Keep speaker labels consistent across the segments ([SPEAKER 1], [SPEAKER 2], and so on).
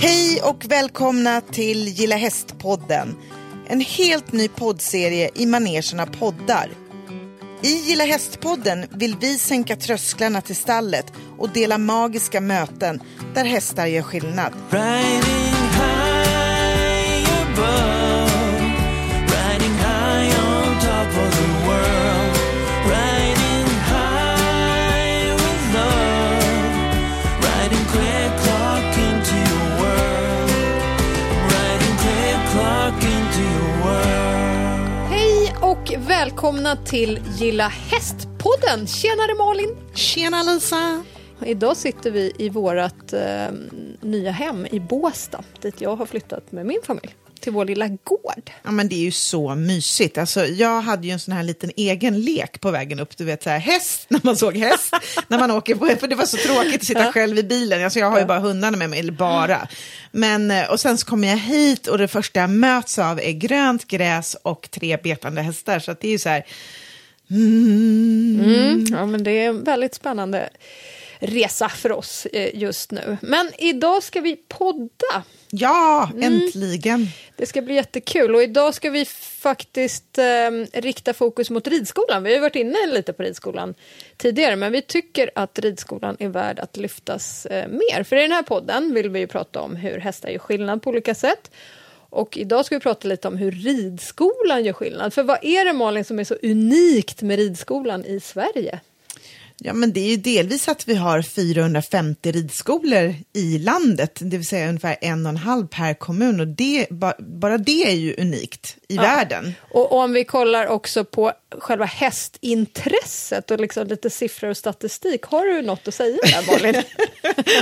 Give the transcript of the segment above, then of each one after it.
[SPEAKER 1] Hej och välkomna till Gilla Hästpodden. En helt ny poddserie i manegerna poddar. I Gilla Hästpodden vill vi sänka trösklarna till stallet och dela magiska möten där hästar gör skillnad.
[SPEAKER 2] Riding
[SPEAKER 3] välkomna till Gilla Hästpodden. Tjenare Malin!
[SPEAKER 1] Tjena Lisa!
[SPEAKER 3] Idag sitter vi i vårt eh, nya hem i Båstad dit jag har flyttat med min familj. Till vår lilla gård.
[SPEAKER 1] Ja men det är ju så mysigt. Alltså, jag hade ju en sån här liten egen lek på vägen upp. Du vet så här häst, när man såg häst. när man åker på, för det var så tråkigt att sitta själv i bilen. Alltså, jag har ju bara hundarna med mig, eller bara. Men, eh, och sen så kommer jag hit och det första jag möts av är grönt gräs och tre betande hästar. Så det är ju så här...
[SPEAKER 3] Mm, ja, men det är en väldigt spännande resa för oss eh, just nu. Men idag ska vi podda.
[SPEAKER 1] Ja, äntligen!
[SPEAKER 3] Det ska bli jättekul och idag ska vi faktiskt eh, rikta fokus mot ridskolan. Vi har varit inne lite på ridskolan tidigare men vi tycker att ridskolan är värd att lyftas eh, mer. För i den här podden vill vi ju prata om hur hästar gör skillnad på olika sätt. Och idag ska vi prata lite om hur ridskolan gör skillnad. För vad är det Malin som är så unikt med ridskolan i Sverige?
[SPEAKER 1] Ja, men det är ju delvis att vi har 450 ridskolor i landet, det vill säga ungefär en och en halv per kommun och det, ba, bara det är ju unikt i världen.
[SPEAKER 3] Och, och om vi kollar också på själva hästintresset och liksom lite siffror och statistik. Har du något att säga där Malin?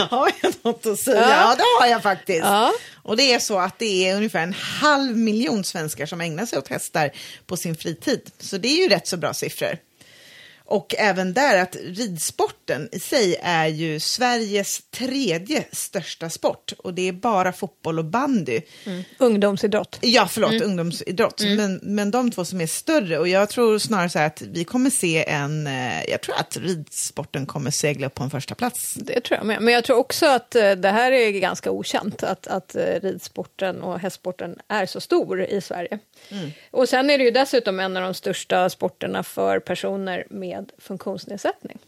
[SPEAKER 1] har jag något att säga?
[SPEAKER 3] Ja.
[SPEAKER 1] Ja, det har jag faktiskt.
[SPEAKER 3] Ja.
[SPEAKER 1] Och det är så att det är ungefär en halv miljon svenskar som ägnar sig åt hästar på sin fritid. Så det är ju rätt så bra siffror. Och även där att ridsporten i sig är ju Sveriges tredje största sport och det är bara fotboll och bandy.
[SPEAKER 3] Ungdomsidrott.
[SPEAKER 1] Ja, förlåt, ungdomsidrott. Men, men de två som är större och jag tror snarare så här att vi kommer se en, eh, jag tror att ridsporten kommer segla upp på en första plats.
[SPEAKER 3] Det tror jag med. Men jag tror också att eh, det här är ganska okänt, att, att eh, ridsporten och hästsporten är så stor i Sverige. Och sen är det ju dessutom en av de största sporterna för personer med funktionsnedsättning.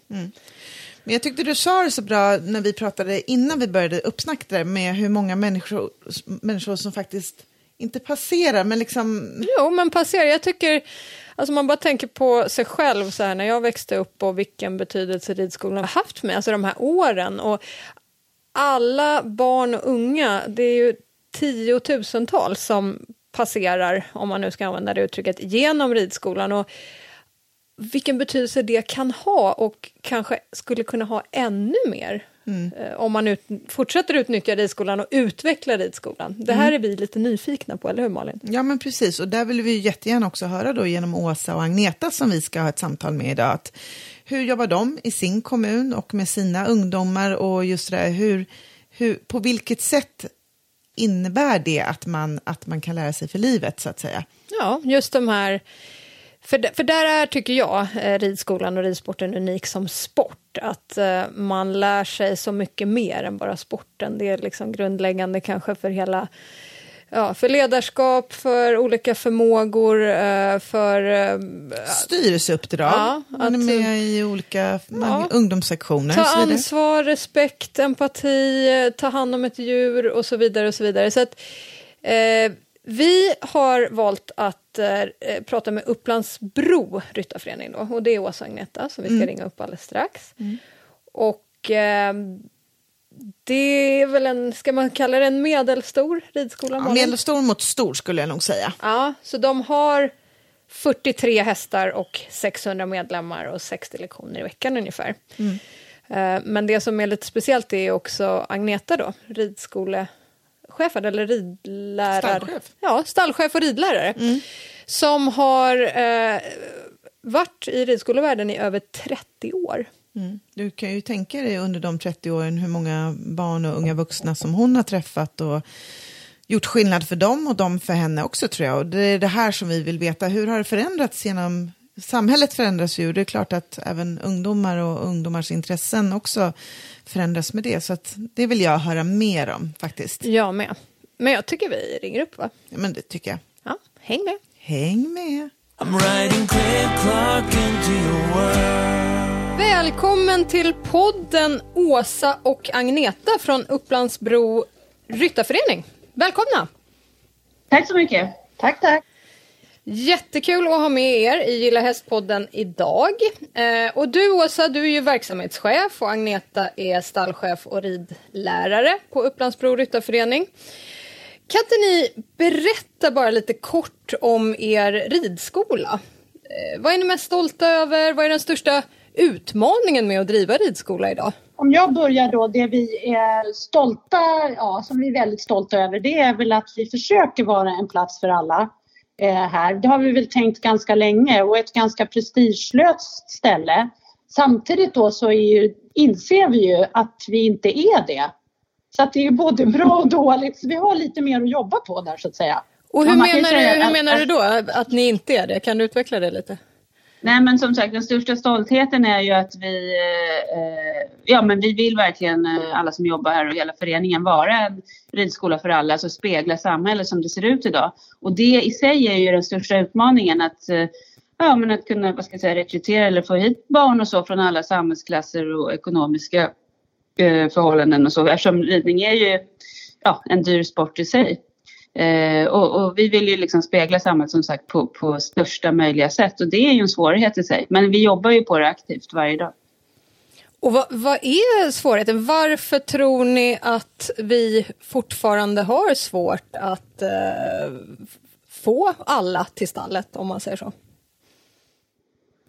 [SPEAKER 1] Men jag tyckte du sa det så bra när vi pratade innan vi började uppsnacket där med hur många människor, människor som faktiskt inte passerar, men liksom...
[SPEAKER 3] Jo, men passera. Jag tycker, alltså man bara tänker på sig själv så här när jag växte upp och vilken betydelse ridskolan har haft för mig, alltså de här åren. Och alla barn och unga, det är ju tiotusentals som passerar, om man nu ska använda det uttrycket, genom ridskolan. Och vilken betydelse det kan ha och kanske skulle kunna ha ännu mer eh, om man ut, fortsätter utnyttja ridskolan och utveckla ridskolan. Det här är vi lite nyfikna på, eller hur Malin?
[SPEAKER 1] Ja, men precis. Och där vill vi jättegärna också höra då genom Åsa och Agneta som vi ska ha ett samtal med idag. Att hur jobbar de i sin kommun och med sina ungdomar och just det där, hur, hur, på vilket sätt innebär det att man, att man kan lära sig för livet så att säga?
[SPEAKER 3] Ja, just de här... För, för där är, tycker jag, eh, ridskolan och ridsporten unik som sport. Att eh, man lär sig så mycket mer än bara sporten. Det är liksom grundläggande kanske för hela... Ja, för ledarskap, för olika förmågor, eh, för...
[SPEAKER 1] Styrelseuppdrag,
[SPEAKER 3] Ja,
[SPEAKER 1] man är med i olika
[SPEAKER 3] Ja.
[SPEAKER 1] ungdomssektioner
[SPEAKER 3] Ta ansvar, respekt, empati, ta hand om ett djur och så vidare. och så vidare. Så att, eh, vi har valt att eh, prata med Upplandsbro ryttarförening då, och det är Åsa Agneta som vi ska ringa upp alldeles strax. Och eh, det är väl en, ska man kalla det en medelstor ridskola?
[SPEAKER 1] Ja, medelstor mot stor skulle jag nog säga.
[SPEAKER 3] Ja, så de har 43 hästar och 600 medlemmar och 60 lektioner i veckan ungefär. Eh, Men det som är lite speciellt är också Agneta då, ridskolechefen eller ridlärare.
[SPEAKER 1] Stallchef.
[SPEAKER 3] Ja, stallchef och ridlärare. Som har eh, varit i ridskolevärlden i över 30 år.
[SPEAKER 1] Mm. Du kan ju tänka dig under de 30 åren hur många barn och unga vuxna som hon har träffat och gjort skillnad för dem och de för henne också tror jag. Och det är det här som vi vill veta. Hur har det förändrats genom samhället förändras ju. Det är klart att även ungdomar och ungdomars intressen också förändras med det. Så att det vill jag höra mer om faktiskt.
[SPEAKER 3] Jag med. Men jag tycker vi ringer upp va?
[SPEAKER 1] Ja, men det tycker jag.
[SPEAKER 3] Ja, häng med.
[SPEAKER 1] Häng med.
[SPEAKER 2] I'm riding clip clock into your world.
[SPEAKER 3] Välkommen till podden Åsa och Agneta från Upplandsbro Ryttarförening. Välkomna!
[SPEAKER 4] Tack så mycket. Tack, tack.
[SPEAKER 3] Jättekul att ha med er i Gilla Hästpodden idag. Eh, och du Åsa, du är ju verksamhetschef och Agneta är stallchef och ridlärare på Upplandsbro Ryttarförening. Kan inte ni berätta bara lite kort om er ridskola? Eh, vad är ni mest stolta över? Vad är den största utmaningen med att driva ridskola idag?
[SPEAKER 4] Om jag börjar då, det vi är stolta, ja, som vi är väldigt stolta över, det är väl att vi försöker vara en plats för alla här. Det har vi väl tänkt ganska länge och ett ganska prestigelöst ställe. Samtidigt då så ju, inser vi ju att vi inte är det. Så att det är både bra och dåligt, så vi har lite mer att jobba på där så att säga.
[SPEAKER 3] Och hur, menar, du, hur menar du då att ni inte är det? Kan du utveckla det lite?
[SPEAKER 5] Nej men som sagt den största stoltheten är ju att vi, eh, eh ja men vi vill verkligen eh, alla som jobbar här och hela föreningen vara en ridskola för alla, alltså spegla samhället som det ser ut idag. Och det i sig är ju den största utmaningen att eh, Ja men att kunna vad ska jag säga, rekrytera eller få hit barn och så från alla samhällsklasser och ekonomiska eh, förhållanden och så eftersom ridning är ju ja, en dyr sport i sig. Eh, och, och vi vill ju liksom spegla samhället som sagt på, på största möjliga sätt och det är ju en svårighet i sig. Men vi jobbar ju på det aktivt varje dag.
[SPEAKER 3] Och vad, vad är svårigheten? Varför tror ni att vi fortfarande har svårt att eh, få alla till stallet, om man säger så?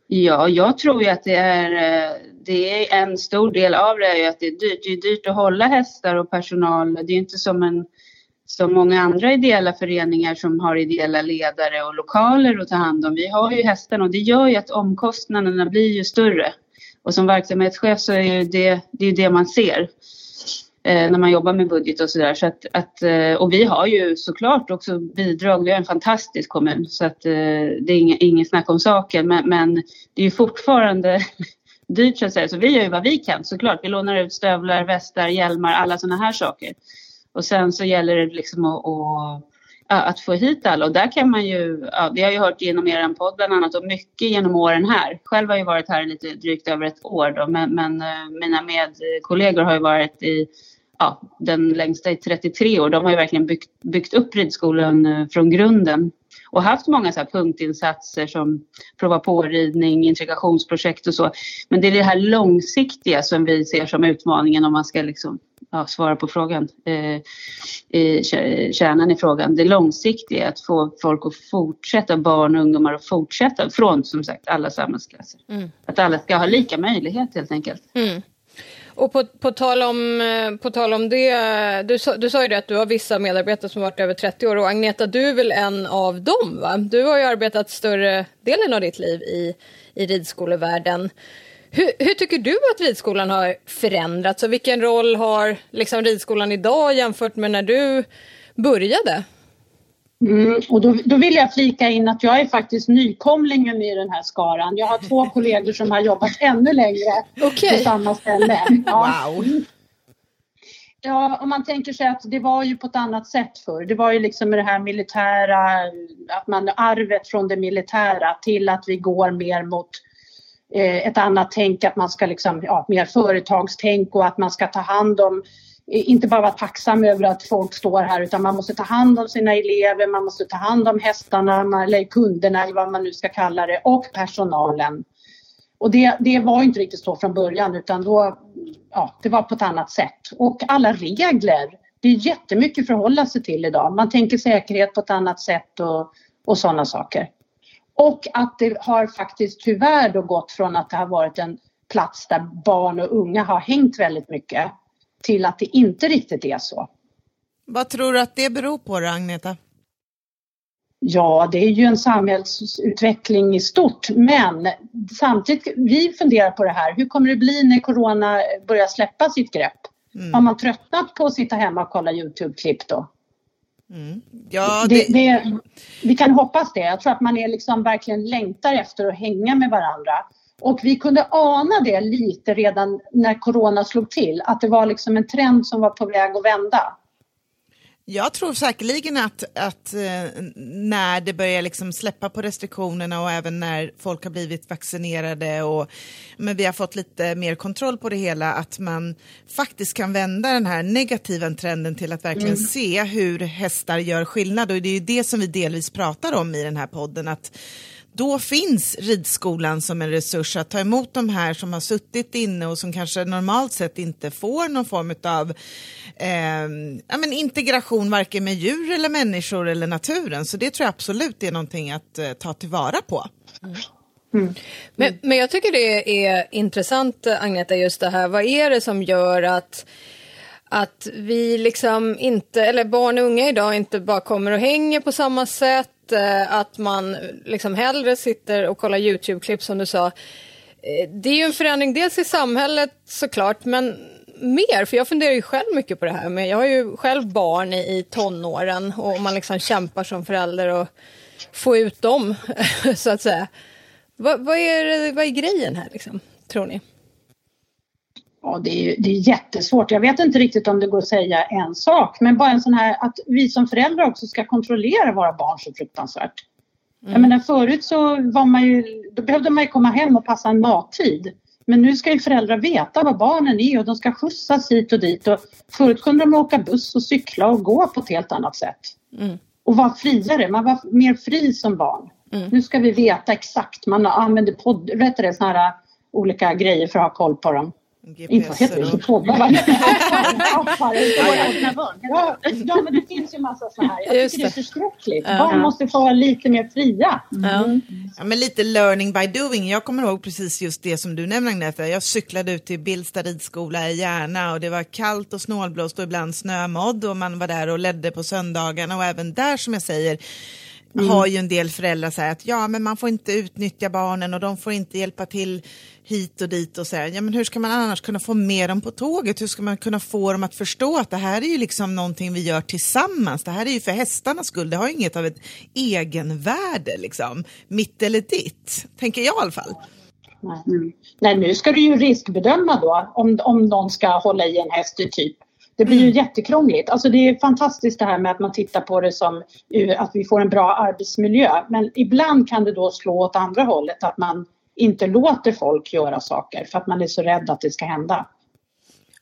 [SPEAKER 5] Ja, jag tror ju att det är, eh, det är en stor del av det är ju att det är dyrt. Det är dyrt att hålla hästar och personal. Det är ju inte som en som många andra ideella föreningar som har ideella ledare och lokaler att ta hand om. Vi har ju hästarna och det gör ju att omkostnaderna blir ju större. Och som verksamhetschef så är ju det det, är ju det man ser eh, när man jobbar med budget och sådär. Så att, att, eh, och vi har ju såklart också bidrag. Vi har en fantastisk kommun så att eh, det är inget ingen snack om saken. Men, men det är ju fortfarande dyrt så att säga. Så vi gör ju vad vi kan såklart. Vi lånar ut stövlar, västar, hjälmar, alla sådana här saker. Och sen så gäller det liksom att, att, att få hit alla och där kan man ju, ja, vi har ju hört genom er podd bland annat och mycket genom åren här. Själv har jag varit här lite drygt över ett år då men, men eh, mina medkollegor har ju varit i ja, den längsta i 33 år. De har ju verkligen byggt, byggt upp ridskolan eh, från grunden och haft många så här punktinsatser som prova på-ridning, integrationsprojekt och så. Men det är det här långsiktiga som vi ser som utmaningen om man ska liksom, ja, svara på frågan. Eh, kär- kärnan i frågan. Det långsiktiga att få folk att fortsätta, barn och ungdomar att fortsätta från som sagt alla samhällsklasser.
[SPEAKER 3] Mm.
[SPEAKER 5] Att alla ska ha lika möjlighet helt enkelt.
[SPEAKER 3] Och på, på, tal om, eh, på tal om det, du du sa ju det att du har vissa medarbetare som varit över 30 år och Agneta, du är väl en av dem va? Du har ju arbetat större delen av ditt liv i, i ridskolevärlden. Hur, hur tycker du att ridskolan har förändrats och vilken roll har liksom ridskolan idag jämfört med när du började?
[SPEAKER 4] Mm, och då, då vill jag flika in att jag är faktiskt nykomlingen i den här skaran. Jag har två kollegor som har jobbat ännu längre
[SPEAKER 3] Okej.
[SPEAKER 4] på samma ställe. Ja.
[SPEAKER 1] Wow.
[SPEAKER 4] Ja, om man tänker sig att det var ju på ett annat sätt förr. Det var ju liksom med det här militära, att man arvet från det militära till att vi går mer mot Eh, ett annat tänk, att man ska liksom, ja, mer företagstänk och att man ska ta hand om, eh, inte bara vara tacksam över att folk står här utan man måste ta hand om sina elever, man måste ta hand om hästarna, eller kunderna eller vad man nu ska kalla det och personalen. Och det, det var inte riktigt så från början utan då, ja, det var på ett annat sätt. Och alla regler, det är jättemycket att förhålla sig till idag. Man tänker säkerhet på ett annat sätt och, och sådana saker. Och att det har faktiskt tyvärr då gått från att det har varit en plats där barn och unga har hängt väldigt mycket till att det inte riktigt är så.
[SPEAKER 1] Vad tror du att det beror på då, Agneta?
[SPEAKER 4] Ja, det är ju en samhällsutveckling i stort, men samtidigt, vi funderar på det här, hur kommer det bli när corona börjar släppa sitt grepp? Har man tröttnat på att sitta hemma och kolla Youtube-klipp då?
[SPEAKER 1] Ja,
[SPEAKER 4] det,
[SPEAKER 1] det,
[SPEAKER 4] det, vi kan hoppas det. Jag tror att man är liksom verkligen längtar efter att hänga med varandra. Och vi kunde ana det lite redan när corona slog till, att det var liksom en trend som var på väg att vända.
[SPEAKER 1] Jag tror säkerligen att, att eh, när det börjar liksom släppa på restriktionerna och även när folk har blivit vaccinerade och men vi har fått lite mer kontroll på det hela, att man faktiskt kan vända den här negativa trenden till att verkligen se hur hästar gör skillnad. Och det är ju det som vi delvis pratar om i den här podden, att då finns ridskolan som en resurs att ta emot de här som har suttit inne och som kanske normalt sett inte får någon form av eh, ja, men integration varken med djur eller människor eller naturen. Så det tror jag absolut är någonting att eh, ta tillvara på.
[SPEAKER 3] Men, men jag tycker det är intressant Agneta just det här, vad är det som gör att att vi liksom inte, eller barn och unga idag inte bara kommer och hänger på samma sätt, Eh, att man liksom hellre sitter och kollar Youtube-klipp som du sa. Eh, det är ju en förändring dels i samhället såklart, men mer, för jag funderar ju själv mycket på det här, men jag har ju själv barn i, i tonåren och man liksom kämpar som förälder och få ut dem, så att säga. Vad, vad, är, vad är grejen här liksom, tror ni?
[SPEAKER 4] Ja, det är, det är jättesvårt. Jag vet inte riktigt om det går att säga en sak, men bara en sån här att vi som föräldrar också ska kontrollera våra barn så fruktansvärt. Jag menar förut så var man ju, då behövde man ju komma hem och passa en mattid. Men nu ska ju föräldrar veta vad barnen är och de ska skjutsas hit och dit. Och förut kunde de åka buss och cykla och gå på ett helt annat sätt. Och vara friare, man var mer fri som barn. Nu ska vi veta exakt, man använder podd, det, såna här olika grejer för att ha koll på dem. Inte va? ja, men det finns ju massa såna här. Jag tycker det är
[SPEAKER 3] det.
[SPEAKER 4] förskräckligt.
[SPEAKER 3] Ja.
[SPEAKER 4] Barn måste få vara lite mer fria.
[SPEAKER 3] Ja.
[SPEAKER 1] Ja, men lite learning by doing. Jag kommer ihåg precis just det som du nämnde Agneta. Jag cyklade ut till Billsta ridskola i Järna och det var kallt och snålblåst och ibland snömodd och man var där och ledde på söndagarna och även där som jag säger har ju en del föräldrar sagt att ja men man får inte utnyttja barnen och de får inte hjälpa till hit och dit och så här. Ja men hur ska man annars kunna få med dem på tåget? Hur ska man kunna få dem att förstå att det här är ju liksom någonting vi gör tillsammans. Det här är ju för hästarnas skull. Det har ju inget av ett egenvärde liksom. Mitt eller ditt, tänker jag i alla fall.
[SPEAKER 4] Nej. Nej, nu ska du ju riskbedöma då om, om någon ska hålla i en häst i typ. Det blir ju jättekrångligt. Alltså det är fantastiskt det här med att man tittar på det som eh, att vi får en bra arbetsmiljö. Men ibland kan det då slå åt andra hållet, att man inte låter folk göra saker för att man är så rädd att det ska hända.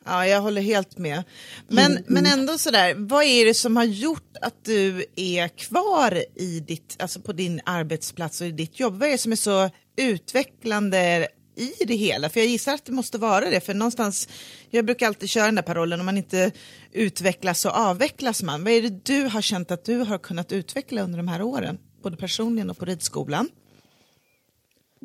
[SPEAKER 1] Ja, jag håller helt med. Men, men ändå sådär, vad är det som har gjort att du är kvar i ditt, alltså på din arbetsplats och i ditt jobb? Vad är det som är så utvecklande i det hela? För jag gissar att det måste vara det, för någonstans, jag brukar alltid köra den där parollen, om man inte utvecklas så avvecklas man. Vad är det du har känt att du har kunnat utveckla under de här åren? Både personligen och på ridskolan?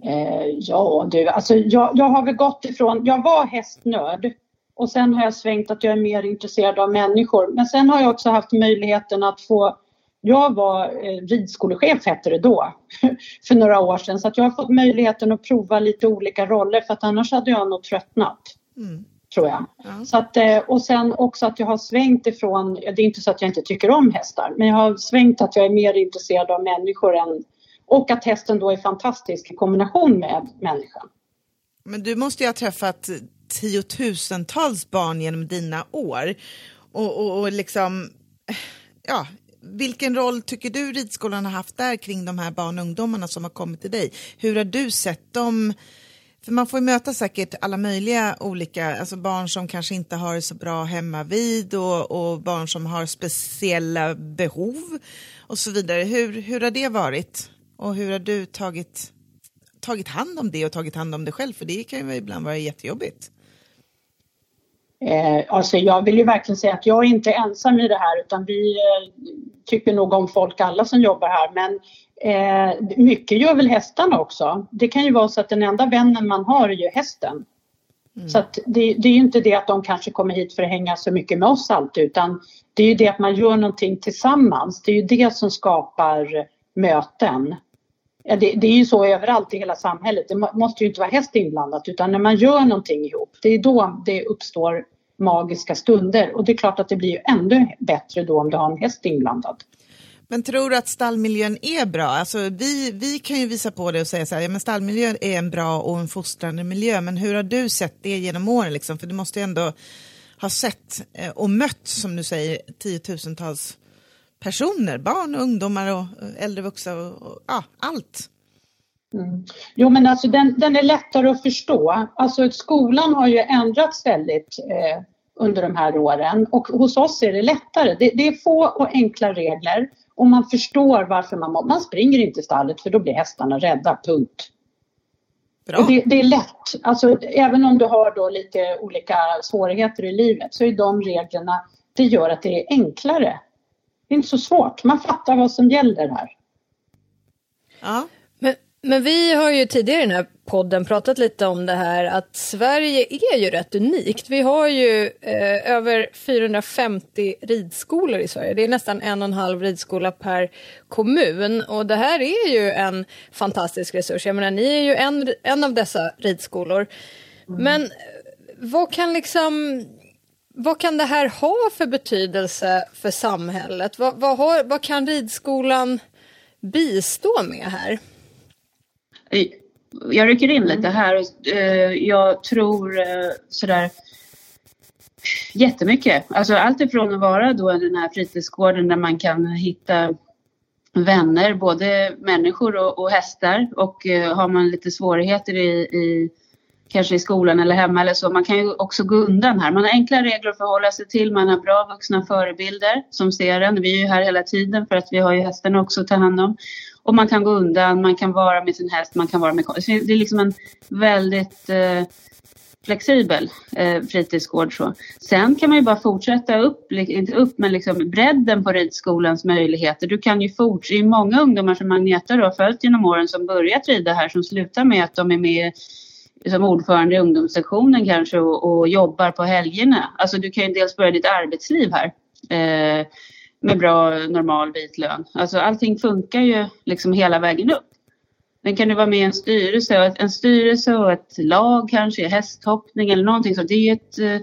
[SPEAKER 4] Eh, ja du, alltså jag, jag har väl gått ifrån, jag var hästnörd och sen har jag svängt att jag är mer intresserad av människor. Men sen har jag också haft möjligheten att få, jag var eh, ridskolechef hette det då, för några år sedan. Så att jag har fått möjligheten att prova lite olika roller för att annars hade jag nog tröttnat. Tror jag. Så att, eh, och sen också att jag har svängt ifrån, det är inte så att jag inte tycker om hästar, men jag har svängt att jag är mer intresserad av människor än och att hästen då är fantastisk i kombination med människan.
[SPEAKER 1] Men du måste ju ha träffat tiotusentals barn genom dina år. Och, och, och liksom, ja, vilken roll tycker du ridskolan har haft där kring de här barn och ungdomarna som har kommit till dig? Hur har du sett dem? För man får ju möta säkert alla möjliga olika, alltså barn som kanske inte har det så bra hemma vid och, och barn som har speciella behov och så vidare. Hur, hur har det varit? Och hur har du tagit, tagit hand om det och tagit hand om det själv? För det kan ju ibland vara jättejobbigt.
[SPEAKER 4] Eh, alltså jag vill ju verkligen säga att jag är inte ensam i det här utan vi eh, tycker nog om folk alla som jobbar här men eh, mycket gör väl hästarna också. Det kan ju vara så att den enda vännen man har är ju hästen. Så att det, det är ju inte det att de kanske kommer hit för att hänga så mycket med oss alltid utan det är ju det att man gör någonting tillsammans. Det är ju det som skapar möten. Ja, det, det är ju så överallt i hela samhället. Det måste ju inte vara häst inblandat utan när man gör någonting ihop, det är då det uppstår magiska stunder. Och det är klart att det blir ju ännu bättre då om du har en häst inblandad.
[SPEAKER 1] Men tror du att stallmiljön är bra? Alltså, vi, vi kan ju visa på det och säga så här, ja, men stallmiljön är en bra och en fostrande miljö, men hur har du sett det genom åren? Liksom? För du måste ju ändå ha sett eh, och mött, som du säger, tiotusentals personer, barn, ungdomar och eh, äldre vuxna och, och ja, allt.
[SPEAKER 4] Mm. Jo men alltså den, den är lättare att förstå. Alltså skolan har ju ändrats väldigt eh, under de här åren och hos oss är det lättare. Det, det, är få och enkla regler och man förstår varför man Man springer inte i stallet för då blir hästarna rädda, punkt.
[SPEAKER 1] Bra.
[SPEAKER 4] Och det, det, är lätt, alltså även om du har då lite olika svårigheter i livet så är de reglerna, det gör att det är enklare. Det är inte så svårt, man fattar vad som gäller här.
[SPEAKER 1] Ja.
[SPEAKER 3] Men, men vi har ju tidigare i den här podden pratat lite om det här att Sverige är ju rätt unikt. Vi har ju eh, över 450 ridskolor i Sverige. Det är nästan en och en halv ridskola per kommun och det här är ju en fantastisk resurs. Jag menar, ni är ju en, en av dessa ridskolor. Men eh, vad kan liksom vad kan det här ha för betydelse för samhället? Vad, vad, har, vad kan ridskolan bistå med här?
[SPEAKER 5] Jag rycker in lite här. Eh, jag tror eh, sådär jättemycket. Alltså allt ifrån att vara då den här fritidsgården där man kan hitta vänner, både människor och, och hästar. Och eh, har man lite svårigheter i, i kanske i skolan eller hemma eller så. Man kan ju också gå undan här. Man har enkla regler att förhålla sig till. Man har bra vuxna förebilder som ser en. Vi är ju här hela tiden för att vi har ju hästen också att ta hand om. Och man kan gå undan, man kan vara med sin häst, man kan vara med Det är liksom en väldigt eh, flexibel eh, fritidsgård. Så. Sen kan man ju bara fortsätta upp, inte upp men liksom bredden på ridskolans möjligheter. Du kan ju fortsätta, det är många ungdomar som Agneta då har följt genom åren som börjat rida här som slutar med att de är med som ordförande i ungdomssektionen kanske och, och, jobbar på helgerna. Alltså du kan ju dels börja ditt arbetsliv här eh, med bra normal vit lön. Alltså allting funkar ju liksom hela vägen upp. Sen kan du vara med i en styrelse, och en styrelse och ett lag kanske, hästhoppning eller någonting så. Det är ju ett, eh,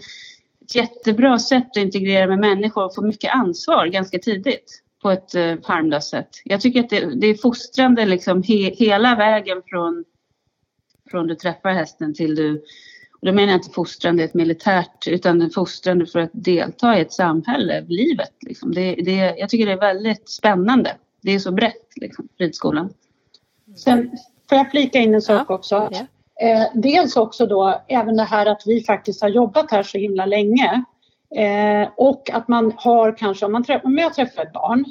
[SPEAKER 5] ett jättebra sätt att integrera med människor och få mycket ansvar ganska tidigt på ett eh, harmlöst sätt. Jag tycker att det, det är fostrande liksom he, hela vägen från från du träffar hästen till du och då menar jag inte fostrande ett militärt utan fostrande för att delta i ett samhälle, livet. Liksom. Det, det, jag tycker det är väldigt spännande. Det är så brett, liksom, ridskolan.
[SPEAKER 4] Sen får jag flika in en sak ja. också. Ja. Eh, dels också då även det här att vi faktiskt har jobbat här så himla länge. Eh, och att man har kanske, om, man träffar, om jag träffar ett barn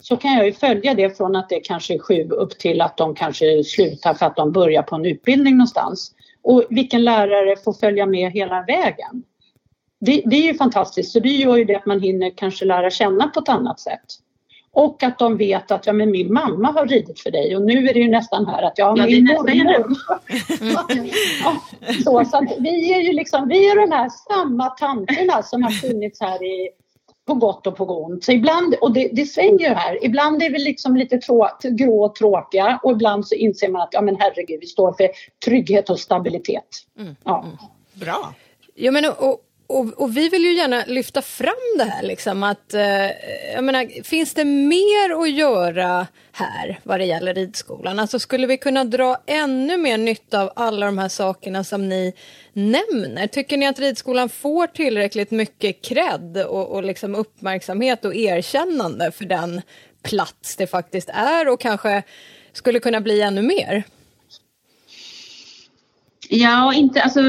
[SPEAKER 4] så kan jag ju följa det från att det kanske är sju upp till att de kanske slutar för att de börjar på en utbildning någonstans. Och vilken lärare får följa med hela vägen? Det, det är ju fantastiskt, så det gör ju det att man hinner kanske lära känna på ett annat sätt. Och att de vet att ja, men min mamma har ridit för dig och nu är det ju nästan här att ja,
[SPEAKER 5] ja
[SPEAKER 4] min mormor. ja, så, så att vi är ju liksom, vi är de här samma tanterna som har funnits här i på gott och på ont. Så ibland, och det, det svänger ju här. Ibland är vi liksom lite trå, grå och tråkiga och ibland så inser man att ja men herregud, vi står för trygghet och stabilitet.
[SPEAKER 1] Mm. Ja. Mm. Bra.
[SPEAKER 3] Ja, men, och, och, och, vi vill ju gärna lyfta fram det här, liksom, att, eh, jag menar, finns det mer att göra här vad det gäller ridskolan? Alltså skulle vi kunna dra ännu mer nytta av alla de här sakerna som ni nämner? Tycker ni att ridskolan får tillräckligt mycket cred och, och liksom uppmärksamhet och erkännande för den plats det faktiskt är och kanske skulle kunna bli ännu mer?
[SPEAKER 5] Ja, inte, alltså,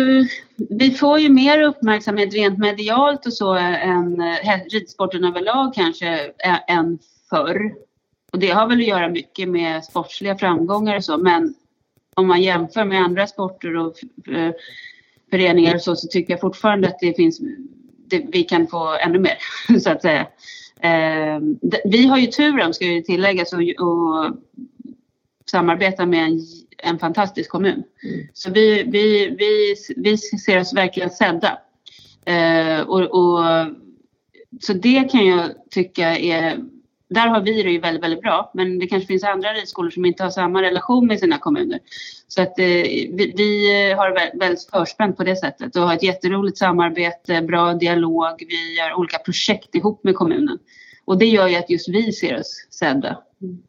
[SPEAKER 5] vi får ju mer uppmärksamhet rent medialt och så än eh, ridsporten överlag kanske än förr. Och det har väl att göra mycket med sportsliga framgångar och så, men om man jämför med andra sporter och eh, föreningar och så, så tycker jag fortfarande att det finns, det, vi kan få ännu mer så att säga. Eh, vi har ju turen, ska ju tilläggas, och, och samarbeta med en en fantastisk kommun. Mm. Så vi, vi, vi, vi ser oss verkligen sedda. Eh, och, och, så det kan jag tycka är där har vi det ju väldigt, väldigt bra. Men det kanske finns andra ridskolor som inte har samma relation med sina kommuner. Så att eh, vi, vi har väldigt förspänt på det sättet och har ett jätteroligt samarbete, bra dialog. Vi gör olika projekt ihop med kommunen. Och det gör ju att just vi ser oss sedda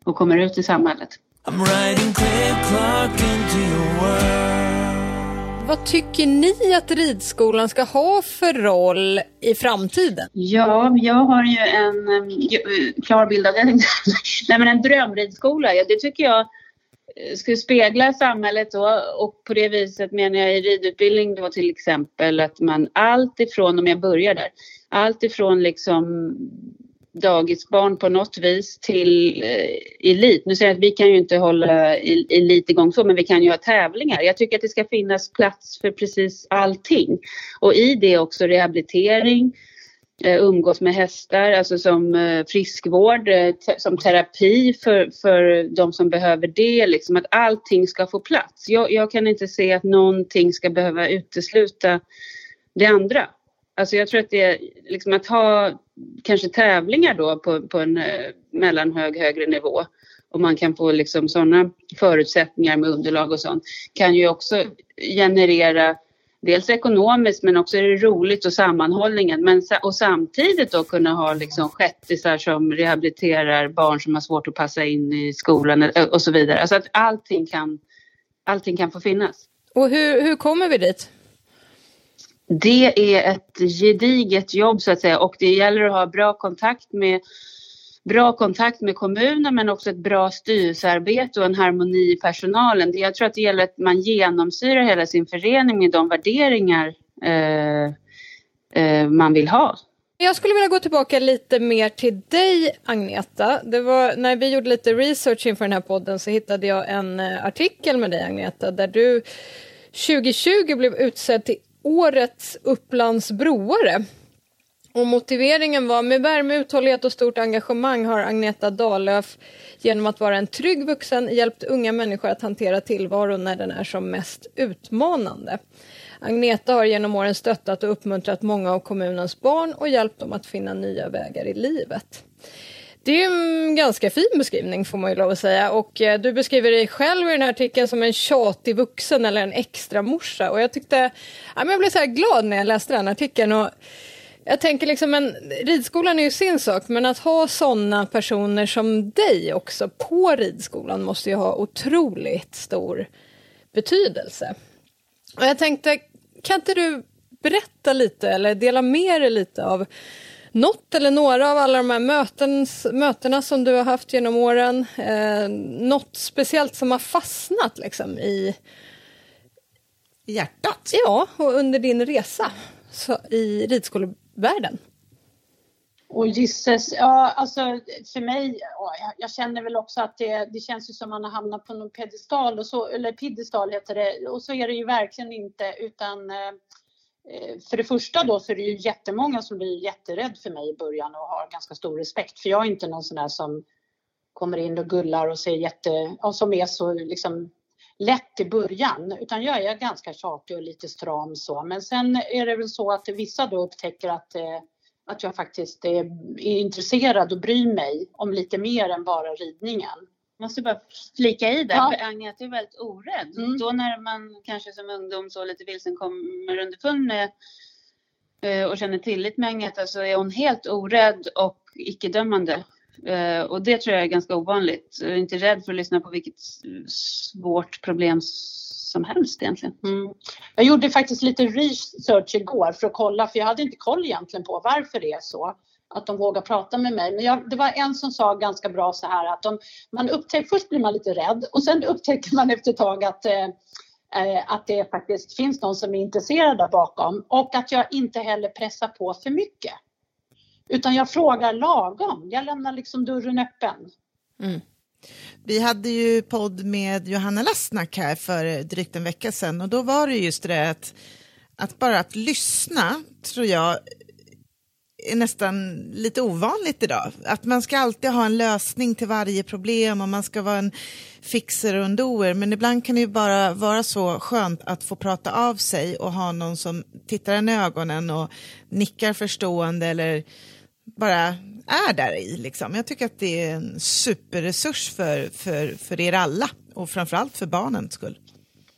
[SPEAKER 5] och kommer ut i samhället.
[SPEAKER 2] I'm riding Clay Clark into your world.
[SPEAKER 3] Vad tycker ni att ridskolan ska ha för roll i framtiden?
[SPEAKER 5] Ja, jag har ju en um, ju- eh, klar bild av det. Nej, men en drömridskola, ja, det tycker jag eh, skulle spegla samhället då och på det viset menar jag i ridutbildning då till exempel att man allt ifrån, om jag börjar där, allt ifrån liksom dagisbarn på något vis till eh, elit. Nu säger jag att vi kan ju inte hålla elit igång så, men vi kan ju ha tävlingar. Jag tycker att det ska finnas plats för precis allting. Och i det också rehabilitering, eh, umgås med hästar, alltså som eh, friskvård, eh, te- som terapi för, för de som behöver det. Liksom att allting ska få plats. Jag, jag kan inte se att någonting ska behöva utesluta det andra. Alltså jag tror att det är liksom att ha kanske tävlingar då på, på en eh, mellanhög, högre nivå och man kan få liksom sådana förutsättningar med underlag och sånt kan ju också generera dels ekonomiskt men också är det roligt och sammanhållningen men och samtidigt då kunna ha liksom shettisar som rehabiliterar barn som har svårt att passa in i skolan eh, och så vidare. Alltså att allting kan, allting kan få finnas.
[SPEAKER 3] Och hur, hur kommer vi dit?
[SPEAKER 5] Det är ett gediget jobb så att säga och det gäller att ha bra kontakt med bra kontakt med kommunen men också ett bra styrelsearbete och en harmoni i personalen. Jag tror att det gäller att man genomsyrar hela sin förening med de värderingar eh, eh, man vill ha.
[SPEAKER 3] Jag skulle vilja gå tillbaka lite mer till dig, Agneta. Det var, när vi gjorde lite research inför den här podden så hittade jag en eh, artikel med dig, Agneta, där du 2020 blev utsedd till Årets Upplands broare. Och motiveringen var med värme, uthållighet och stort engagemang har Agneta Dahlöf genom att vara en trygg vuxen hjälpt unga människor att hantera tillvaron när den är som mest utmanande. Agneta har genom åren stöttat och uppmuntrat många av kommunens barn och hjälpt dem att finna nya vägar i livet. Det är en ganska fin beskrivning får man ju lov att säga. Och eh, du beskriver dig själv i den här artikeln som en tjatig vuxen eller en extra morsa. Och jag tyckte, ja, men jag blev så här glad när jag läste den artikeln. Och jag tänker liksom, en, ridskolan är ju sin sak, men att ha sådana personer som dig också på ridskolan måste ju ha otroligt stor betydelse. Och jag tänkte, kan inte du berätta lite eller dela med dig lite av något eller några av alla de här mötens, mötena som du har haft genom åren? Eh, något speciellt som har fastnat liksom i,
[SPEAKER 1] I hjärtat.
[SPEAKER 3] ja, och under din resa så, i ridskolevärlden?
[SPEAKER 4] Och gisses, ja alltså för mig, ja, jag, jag känner väl också att det, det känns ju som man har hamnat på någon pedestal, och så, eller piedestal heter det, och så är det ju verkligen inte utan eh, Eh, för det första då så är det ju jättemånga som blir jätterädd för mig i början och har ganska stor respekt. För jag är inte någon sån där som kommer in och gullar och ser jätte, ja, som är så liksom lätt i början. Utan jag är ganska tjatig och lite stram så. Men sen är det väl så att vissa då upptäcker att eh, att jag faktiskt är, är intresserad och bryr mig om lite mer än bara ridningen
[SPEAKER 5] måste bara flika i där,
[SPEAKER 4] Ja.
[SPEAKER 5] för Agneta är väldigt orädd.
[SPEAKER 4] Mm.
[SPEAKER 5] Då när man kanske som ungdom så lite vilsen kommer underfund med eh, och känner tillit med Agneta så är hon helt orädd och icke-dömande. Eh, Och det tror jag är ganska ovanligt. Jag är inte rädd för att lyssna på vilket svårt problem som helst egentligen.
[SPEAKER 4] Mm. Jag gjorde faktiskt lite research igår för att kolla, för jag hade inte koll egentligen på varför det är så. Att de vågar prata med mig. Men jag, det var en som sa ganska bra så här att de, man upptäcker, först blir man lite rädd och sen upptäcker man efter ett tag att eh, eh, att det faktiskt finns någon som är intresserad där bakom och att jag inte heller pressar på för mycket. Utan jag frågar lagom. Jag lämnar liksom dörren öppen. Mm.
[SPEAKER 1] Vi hade ju podd med Johanna Lassnack här för drygt en vecka sedan och då var det just det att, att bara att lyssna tror jag är nästan lite ovanligt idag. Att man ska alltid ha en lösning till varje problem och man ska vara en fixer och en doer. Men ibland kan det ju bara vara så skönt att få prata av sig och ha någon som tittar en i ögonen och nickar förstående eller bara är där i. Liksom. Jag tycker att det är en superresurs för, för, för er alla och framförallt för barnens skull.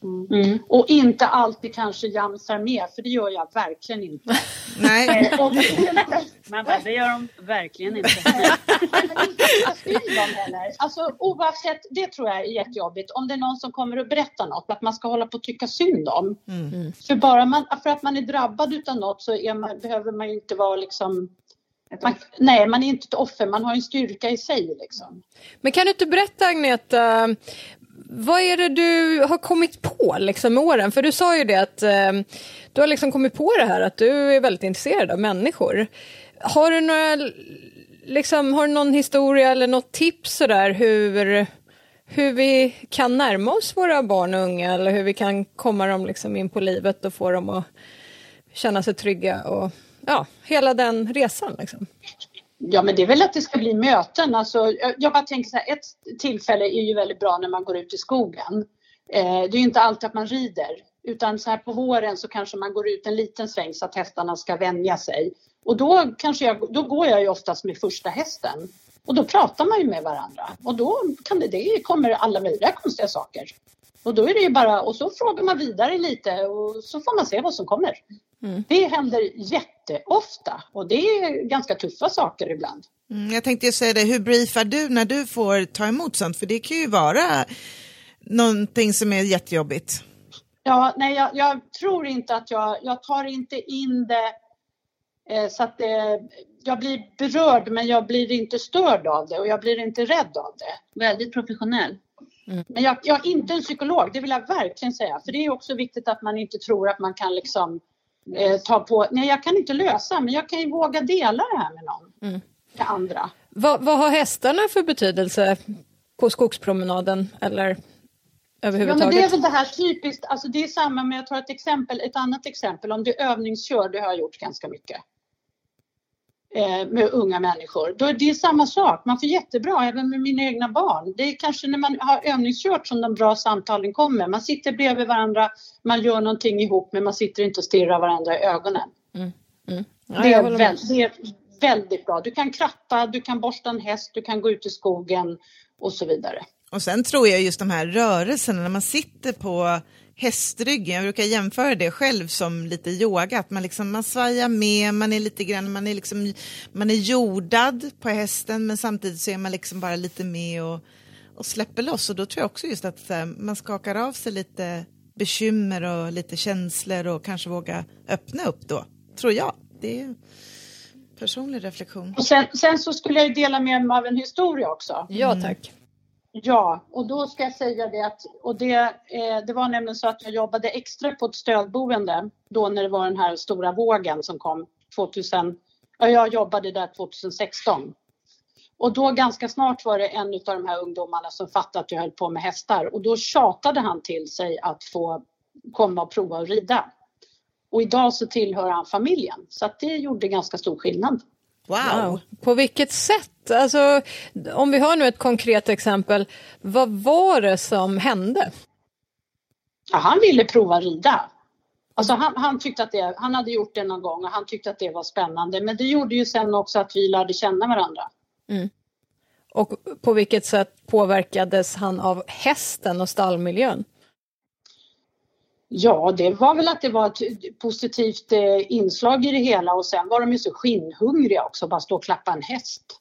[SPEAKER 4] Mm. Och inte alltid kanske jamsar med, för det gör jag verkligen inte.
[SPEAKER 1] Nej,
[SPEAKER 4] Eh,
[SPEAKER 5] Man bara, det gör de verkligen inte.
[SPEAKER 4] Alltså oavsett, det tror jag är jättejobbigt. Om det är någon som kommer och berättar något, att man ska hålla på att tycka synd om. För bara man, för att man är drabbad utav något så är man, behöver man ju inte vara liksom man, nej, man är inte ett offer, man har en styrka i sig. Liksom.
[SPEAKER 3] Men kan du inte berätta Agneta, vad är det du har kommit på liksom, med åren? För du sa ju det att eh, du har liksom kommit på det här att du är väldigt intresserad av människor. Har du några, liksom, har du någon historia eller något tips sådär hur, hur vi kan närma oss våra barn och unga eller hur vi kan komma dem liksom in på livet och få dem att känna sig trygga och ja, hela den resan liksom.
[SPEAKER 4] Ja, men det är väl att det ska bli möten. Alltså, jag, bara tänker så här, ett tillfälle är ju väldigt bra när man går ut i skogen. Eh, det är ju inte alltid att man rider, utan så här på våren så kanske man går ut en liten sväng så att hästarna ska vänja sig. Och då, kanske jag, då går jag ju oftast med första hästen. Och då pratar man ju med varandra. Och då kan det, det kommer alla möjliga konstiga saker. Och då är det ju bara, och så frågar man vidare lite och så får man se vad som kommer. Det händer jätteofta och det är ganska tuffa saker ibland.
[SPEAKER 1] Mm, jag tänkte säga det, hur briefar du när du får ta emot sånt? För det kan ju vara någonting som är jättejobbigt.
[SPEAKER 4] Ja, nej, jag, jag tror inte att jag, jag tar inte in det eh, så att det, jag blir berörd men jag blir inte störd av det och jag blir inte rädd av det.
[SPEAKER 5] Väldigt professionell.
[SPEAKER 4] Men jag, jag är inte en psykolog, det vill jag verkligen säga. För det är också viktigt att man inte tror att man kan liksom eh, ta på, nej jag kan inte lösa men jag kan ju våga dela det här med någon. Med andra.
[SPEAKER 3] Vad, vad har hästarna för betydelse på skogspromenaden eller
[SPEAKER 4] Ja, men det är väl det här typiskt, alltså det är samma med, jag tar ett exempel, ett annat exempel, om är övningskör, det har jag gjort ganska mycket. Eh, med unga människor. Då är det samma sak, man får jättebra, även med mina egna barn. Det är kanske när man har övningskört som de bra samtalen kommer. Man sitter bredvid varandra, man gör någonting ihop, men man sitter inte och stirrar varandra i ögonen.
[SPEAKER 3] Ja,
[SPEAKER 4] det, är
[SPEAKER 3] håller med.
[SPEAKER 4] väl, det är väldigt bra. Du kan kratta, du kan borsta en häst, du kan gå ut i skogen och så vidare.
[SPEAKER 1] Och sen tror jag just de här rörelserna när man sitter på hästryggen, jag brukar jämföra det själv som lite yoga, att man, liksom, man svajar med, man är lite grann, man är, liksom, man är jordad på hästen men samtidigt så är man liksom bara lite med och, och släpper loss och då tror jag också just att här, man skakar av sig lite bekymmer och lite känslor och kanske våga öppna upp då, tror jag. Det är personlig reflektion.
[SPEAKER 4] Och sen, sen så skulle jag ju dela med mig av en historia också.
[SPEAKER 3] Ja, tack.
[SPEAKER 4] Ja, och då ska jag säga det att, och det, eh, det var nämligen så att jag jobbade extra på ett stödboende då när det var den här stora vågen som kom 2000, ja, jag jobbade där 2016. Och då ganska snart var det en av de här ungdomarna som fattade att jag höll på med hästar och då tjatade han till sig att få komma och prova att rida. Och idag så tillhör han familjen så att det gjorde ganska stor skillnad.
[SPEAKER 1] Wow!
[SPEAKER 3] Wow. På vilket sätt? Alltså, om vi har nu ett konkret exempel, vad var det som hände?
[SPEAKER 4] Ja, han ville prova rida. Alltså han, han tyckte att det, han hade gjort det någon gång och han tyckte att det var spännande. Men det gjorde ju sen också att vi lärde känna varandra.
[SPEAKER 3] Och på vilket sätt påverkades han av hästen och stallmiljön?
[SPEAKER 4] Ja, det var väl att det var ett positivt eh, inslag i det hela och sen var de ju så skinnhungriga också, bara stå och klappa en häst.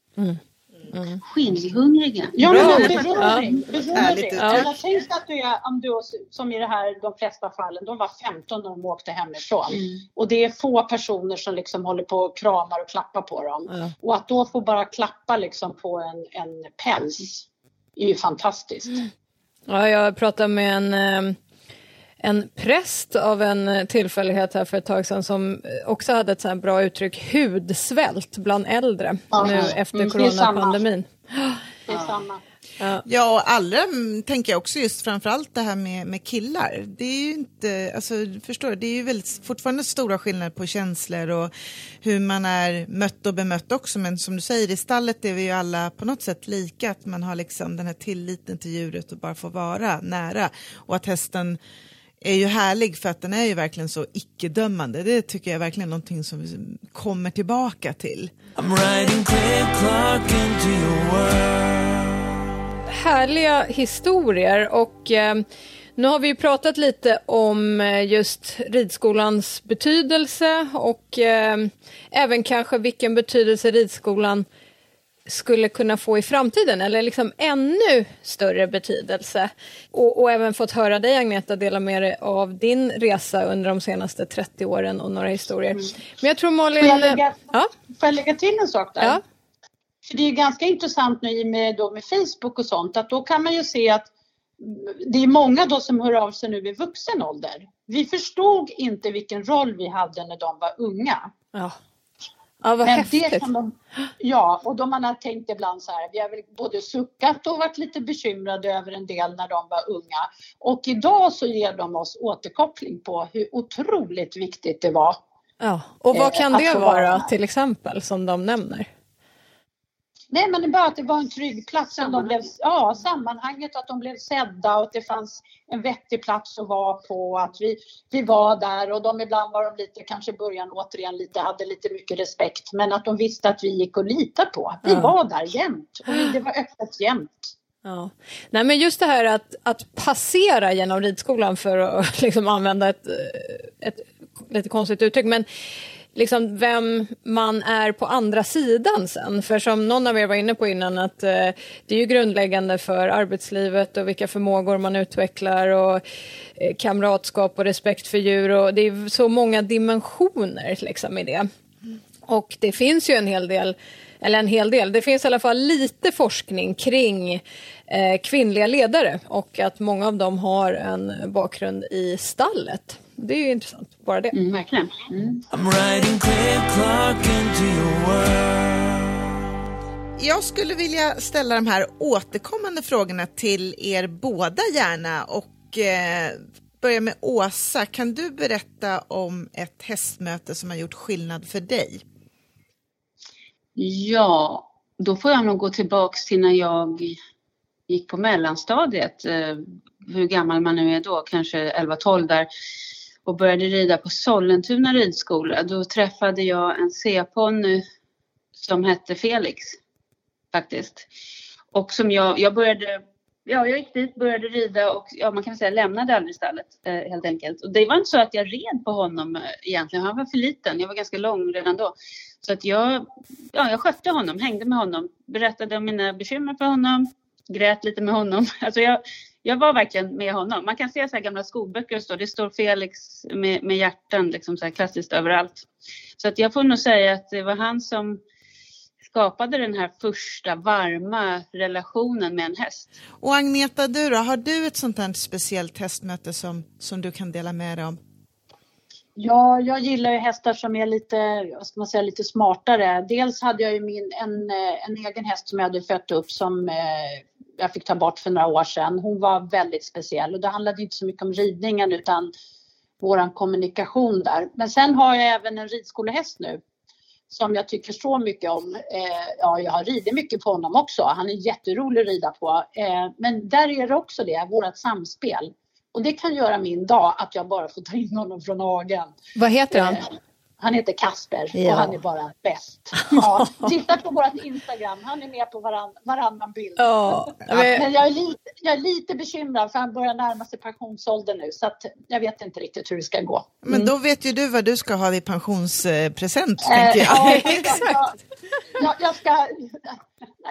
[SPEAKER 5] Skinnhungriga.
[SPEAKER 4] Ja,
[SPEAKER 3] Bra.
[SPEAKER 4] men beröring. beröring.
[SPEAKER 3] Ja.
[SPEAKER 4] Jag tänkte att du är, om du, som i det här, de flesta fallen, de var 15 när de åkte hemifrån. Och det är få personer som liksom håller på och kramar och klappar på dem.
[SPEAKER 3] Ja.
[SPEAKER 4] Och att då få bara klappa liksom på en, en päls är ju fantastiskt.
[SPEAKER 3] Ja, jag pratade med en, eh, en präst av en tillfällighet här för ett tag sedan som också hade ett så här bra uttryck, hudsvält bland äldre
[SPEAKER 4] Ja.
[SPEAKER 3] nu efter
[SPEAKER 4] Mm, det är samma.
[SPEAKER 3] coronapandemin.
[SPEAKER 4] Det är samma.
[SPEAKER 1] Ja, och allra mm, tänker jag också just framförallt det här med, med killar. Det är ju inte, alltså förstår du, det är ju väldigt, fortfarande stora skillnader på känslor och hur man är mött och bemött också. Men som du säger, i stallet är vi ju alla på något sätt lika, att man har liksom den här tilliten till djuret och bara får vara nära. Och att hästen är ju härlig för att den är ju verkligen så icke-dömande. Det tycker jag är verkligen någonting som vi kommer tillbaka till.
[SPEAKER 2] I'm riding Cliff Clark into your world.
[SPEAKER 3] härliga historier och eh, nu har vi ju pratat lite om eh, just ridskolans betydelse och eh, även kanske vilken betydelse ridskolan skulle kunna få i framtiden eller liksom ännu större betydelse. Och, och även fått höra dig Agneta dela med dig av din resa under de senaste 30 åren och några historier. Men jag tror Malin...
[SPEAKER 4] Får jag lägga,
[SPEAKER 3] Ja,
[SPEAKER 4] får jag lägga till en sak där?
[SPEAKER 3] ja,
[SPEAKER 4] För det är ganska intressant nu med, då med Facebook och sånt att då kan man ju se att det är många då som hör av sig nu i vuxen ålder. Vi förstod inte vilken roll vi hade när de var unga.
[SPEAKER 3] ja. Ja, vad
[SPEAKER 4] Men
[SPEAKER 3] häftigt.
[SPEAKER 4] det kan de, ja, och då man har tänkt ibland så här, vi har väl både suckat och varit lite bekymrade över en del när de var unga. Och idag så ger de oss återkoppling på hur otroligt viktigt det var.
[SPEAKER 3] Ja. Och vad
[SPEAKER 4] Eh,
[SPEAKER 3] kan
[SPEAKER 4] att
[SPEAKER 3] det vara
[SPEAKER 4] vara-
[SPEAKER 3] till exempel som de nämner?
[SPEAKER 4] Nej men bara att det var en trygg plats. De blev, ja, sammanhanget, att de blev sedda och att det fanns en vettig plats att vara på. Att vi, vi var där och de ibland var de lite, kanske i början återigen lite, hade lite mycket respekt. Men att de visste att vi gick att lita på. Vi
[SPEAKER 3] Ja.
[SPEAKER 4] var där jämt och det var öppet jämt.
[SPEAKER 3] Ja. Nej, men just det här att, att passera genom ridskolan för att liksom använda ett, eh, ett lite konstigt uttryck, men liksom vem man är på andra sidan sen. För som någon av er var inne på innan, att eh, det är ju grundläggande för arbetslivet och vilka förmågor man utvecklar och eh, kamratskap och respekt för djur och det är så många dimensioner liksom i det. Och det finns ju en hel del, eller en hel del, det finns i alla fall lite forskning kring eh, kvinnliga ledare och att många av dem har en bakgrund i stallet. Det är ju intressant, bara det.
[SPEAKER 5] Mm, verkligen. Mm.
[SPEAKER 1] Jag skulle vilja ställa de här återkommande frågorna till er båda gärna och eh, börja med Åsa. Kan du berätta om ett hästmöte som har gjort skillnad för dig?
[SPEAKER 5] Ja, då får jag nog gå tillbaks till när jag gick på mellanstadiet. eh, Hur gammal man nu är då, kanske 11-12 där. Och började rida på Sollentuna ridskola. Då träffade jag en C-ponny som hette Felix. Faktiskt. Och som jag, jag började, ja jag gick dit, började rida och ja man kan väl säga lämnade aldrig stallet eh, helt enkelt. Och det var inte så att jag red på honom eh, egentligen, han var för liten, jag var ganska lång redan då. Så att jag, ja, jag skötte honom, hängde med honom, berättade om mina bekymmer för honom, grät lite med honom. Alltså jag, jag var verkligen med honom. Man kan se så här gamla skolböcker och så, det står Felix med, med hjärtan liksom så här klassiskt överallt. Så att jag får nog säga att det var han som skapade den här första varma relationen med en häst.
[SPEAKER 1] Och Agneta, du då, har du ett sånt här speciellt hästmöte som, som du kan dela med dig om?
[SPEAKER 4] Ja, jag gillar ju hästar som är lite, vad ska man säga, lite smartare. Dels hade jag ju min, en, eh, en egen häst som jag hade fött upp som eh, jag fick ta bort för några år sedan. Hon var väldigt speciell och det handlade inte så mycket om ridningen utan våran kommunikation där. Men sen har jag även en ridskolehäst nu som jag tycker så mycket om. Eh, ja, jag har ridit mycket på honom också. Han är jätterolig att rida på. Eh, men där är det också det, vårt samspel. Och det kan göra min dag att jag bara får ta in honom från hagen.
[SPEAKER 3] Vad heter han?
[SPEAKER 4] Eh, Han heter Kasper
[SPEAKER 3] Ja.
[SPEAKER 4] och han är bara bäst. Ja, titta på vårt Instagram, han är med på varann, varannan bild.
[SPEAKER 3] Ja, men,
[SPEAKER 4] Men jag är, lite, jag är lite bekymrad för han börjar närma sig pensionsåldern nu så att jag vet inte riktigt hur det ska gå.
[SPEAKER 1] Men då vet ju du vad du ska ha i pensionspresent,
[SPEAKER 4] Eh,
[SPEAKER 1] tänker jag.
[SPEAKER 4] ja,
[SPEAKER 3] Exakt.
[SPEAKER 4] Jag, jag, jag, ska,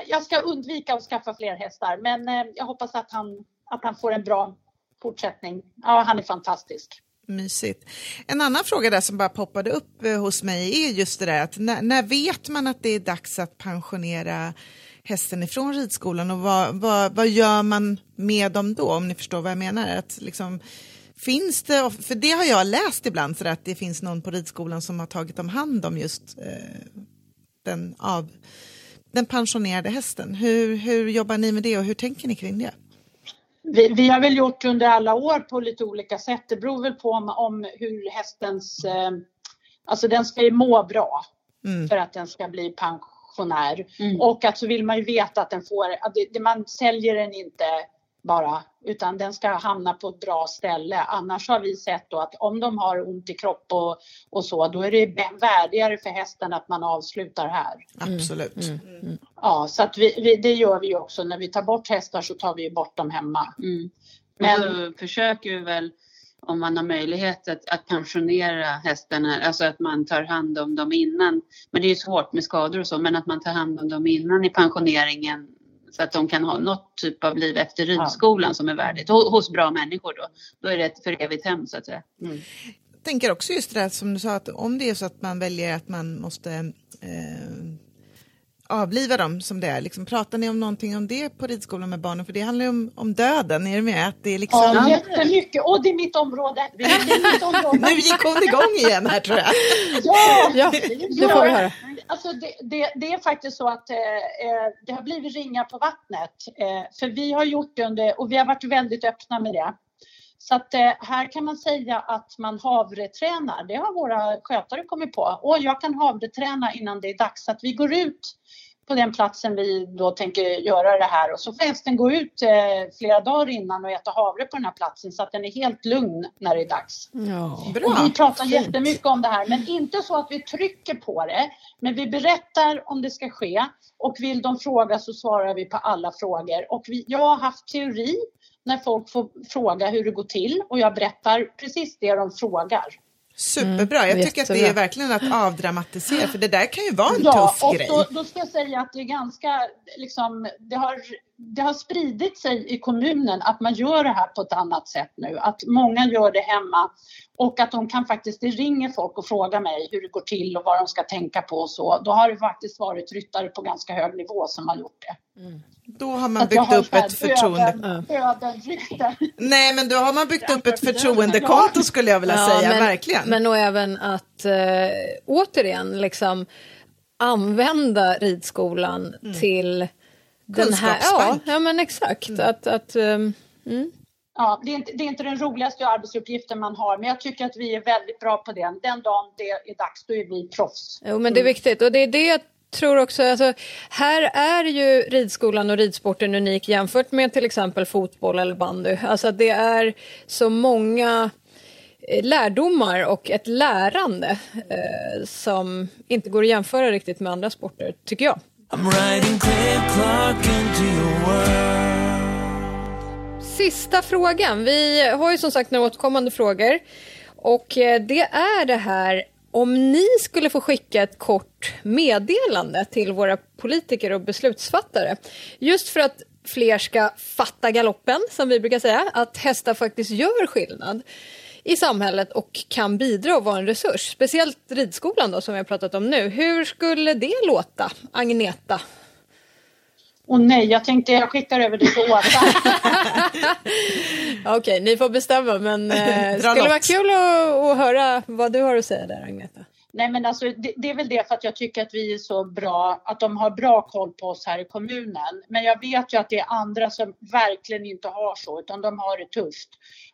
[SPEAKER 4] jag ska undvika att skaffa fler hästar men eh, jag hoppas att han, att han får en bra fortsättning. Ja, han är fantastisk.
[SPEAKER 1] Mysigt. En annan fråga där som bara poppade upp eh, hos mig är just det där att när, när vet man att det är dags att pensionera hästen ifrån ridskolan och vad, vad, vad gör man med dem då om ni förstår vad jag menar? Att liksom, finns det, för det har jag läst ibland så att det finns någon på ridskolan som har tagit om hand om just eh, den, av, den pensionerade hästen. Hur, hur jobbar ni med det och hur tänker ni kring det?
[SPEAKER 4] Vi, vi har väl gjort under alla år på lite olika sätt. Det beror väl på om, om hur hästens... Eh, alltså den ska ju må bra
[SPEAKER 1] Mm.
[SPEAKER 4] för att den ska bli pensionär.
[SPEAKER 5] Mm.
[SPEAKER 4] Och att så vill man ju veta att den får... Att det, det, man säljer den inte bara, utan den ska hamna på ett bra ställe. Annars har vi sett då att om de har ont i kropp och, och så, då är det värdigare för hästen att man avslutar här.
[SPEAKER 1] Absolut.
[SPEAKER 4] Ja, så att vi, vi, det gör vi också. När vi tar bort hästar så tar vi bort dem hemma.
[SPEAKER 5] Mm.
[SPEAKER 4] Men-
[SPEAKER 5] försöker vi väl om man har möjlighet att, att pensionera hästarna, alltså att man tar hand om dem innan. Men det är ju svårt med skador och så, men att man tar hand om dem innan i pensioneringen så att de kan ha något typ av liv efter ridskolan som är värdigt Ho- hos bra människor då. Då är det ett för evigt hem så att säga. Mm.
[SPEAKER 1] tänker också just det där som du sa att om det är så att man väljer att man måste eh, avliva dem som det är, liksom, pratar ni om någonting om det på ridskolan med barnen? För det handlar ju om, om döden, är det med? Att det är liksom...
[SPEAKER 4] Ja, jättemycket. Och det är mitt område. Det är mitt område.
[SPEAKER 1] Nu gick hon igång igen här tror jag.
[SPEAKER 4] Ja,
[SPEAKER 3] Ja, det får vi höra.
[SPEAKER 4] Alltså det, det, det är faktiskt så att eh, eh, det har blivit ringar på vattnet. Eh, för vi har gjort det under, och vi har varit väldigt öppna med det. Så att eh, här kan man säga att man havretränar. Det har våra skötare kommit på. Och jag kan havreträna innan det är dags. Så att vi går ut på den platsen vi då tänker göra det här och så får hästen gå ut eh, flera dagar innan och äta havre på den här platsen så att den är helt lugn när det är dags.
[SPEAKER 3] Ja.
[SPEAKER 4] Och
[SPEAKER 1] Bra.
[SPEAKER 4] vi pratar jättemycket om det här, men inte så att vi trycker på det. Men vi berättar om det ska ske och vill de fråga så svarar vi på alla frågor. Och vi, jag har haft teori när folk får fråga hur det går till och jag berättar precis det de frågar.
[SPEAKER 1] Superbra, jag tycker att det är
[SPEAKER 3] jättebra.
[SPEAKER 1] verkligen att avdramatisera för det där kan ju vara en
[SPEAKER 4] Ja,
[SPEAKER 1] tuff
[SPEAKER 4] och
[SPEAKER 1] grej.
[SPEAKER 4] då, då ska jag säga att det är ganska, liksom, det har, det har spridit sig i kommunen att man gör det här på ett annat sätt nu. Att många gör det hemma och att de kan faktiskt, det ringer folk och frågar mig hur det går till och vad de ska tänka på och så. Då har det faktiskt varit ryttare på ganska hög nivå som har gjort det.
[SPEAKER 1] Då har man byggt
[SPEAKER 4] har
[SPEAKER 1] upp ett förtroende.
[SPEAKER 4] Öden, ödenrykte.
[SPEAKER 1] Nej, men då har man byggt upp ett förtroendekonto skulle jag vilja säga,
[SPEAKER 3] men,
[SPEAKER 1] verkligen.
[SPEAKER 3] Men och även att eh, återigen liksom använda ridskolan till den här... Ja, ja, men exakt. Att, att, ehm,
[SPEAKER 4] Ja, det är, inte, det är inte den roligaste arbetsuppgiften man har, men jag tycker att vi är väldigt bra på den. Den dagen det är dags, då är vi proffs.
[SPEAKER 3] Jo, men det är viktigt och det är det jag tror också. Alltså, här är ju ridskolan och ridsporten unik jämfört med till exempel fotboll eller bandy. Alltså det är så många eh, lärdomar och ett lärande eh, som inte går att jämföra riktigt med andra sporter, tycker jag.
[SPEAKER 2] I'm riding into your world.
[SPEAKER 3] Sista frågan. Vi har ju som sagt några återkommande frågor. Och eh, det är det här om ni skulle få skicka ett kort meddelande till våra politiker och beslutsfattare. Just för att fler ska fatta galoppen, som vi brukar säga. Att hästar faktiskt gör skillnad i samhället och kan bidra och vara en resurs. Speciellt ridskolan då, som vi har pratat om nu. Hur skulle det låta, Agneta?
[SPEAKER 4] Och nej, jag tänkte jag skickar över det till Åsa.
[SPEAKER 3] Okej, ni får bestämma, men eh, skulle det vara kul att, att höra vad du har att säga där, Agneta.
[SPEAKER 4] Nej men alltså det, det är väl det för att jag tycker att vi är så bra, att de har bra koll på oss här i kommunen. Men jag vet ju att det är andra som verkligen inte har så, utan de har det tufft.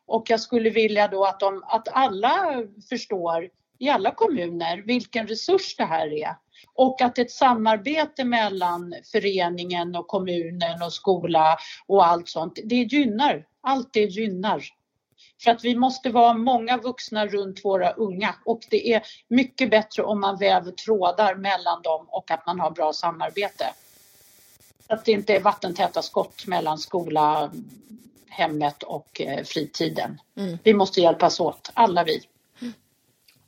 [SPEAKER 4] Och jag skulle vilja då att, de, att alla förstår i alla kommuner vilken resurs det här är. Och att ett samarbete mellan föreningen och kommunen och skola och allt sånt, det gynnar. Allt det gynnar. För att vi måste vara många vuxna runt våra unga och det är mycket bättre om man väver trådar mellan dem och att man har bra samarbete. Att det inte är vattentäta skott mellan skola, hemmet och eh, fritiden. Vi måste hjälpas åt, alla vi.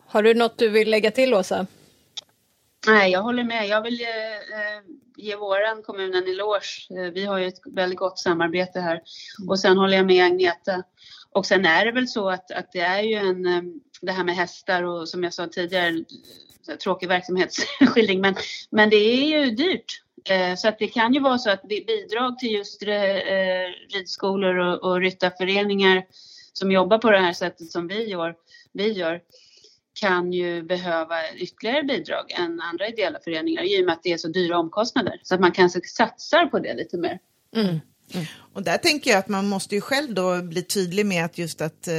[SPEAKER 3] Har du något du vill lägga till, Åsa?
[SPEAKER 5] Nej, jag håller med. Jag vill eh, eh, ge våran kommun en eloge. Eh, vi har ju ett väldigt gott samarbete här. Och sen håller jag med Agneta. Och sen är det väl så att, att det är ju en, det här med hästar och som jag sa tidigare, tråkig verksamhetsskildring, men, men det är ju dyrt. Eh, så att det kan ju vara så att bidrag till just eh, eh, ridskolor och, och ryttarföreningar som jobbar på det här sättet som vi gör, vi gör kan ju behöva ytterligare bidrag än andra ideella föreningar i och med att det är så dyra omkostnader. Så att man kanske satsar på det lite mer. Mm.
[SPEAKER 1] Och där tänker jag att man måste ju själv då bli tydlig med att just att eh,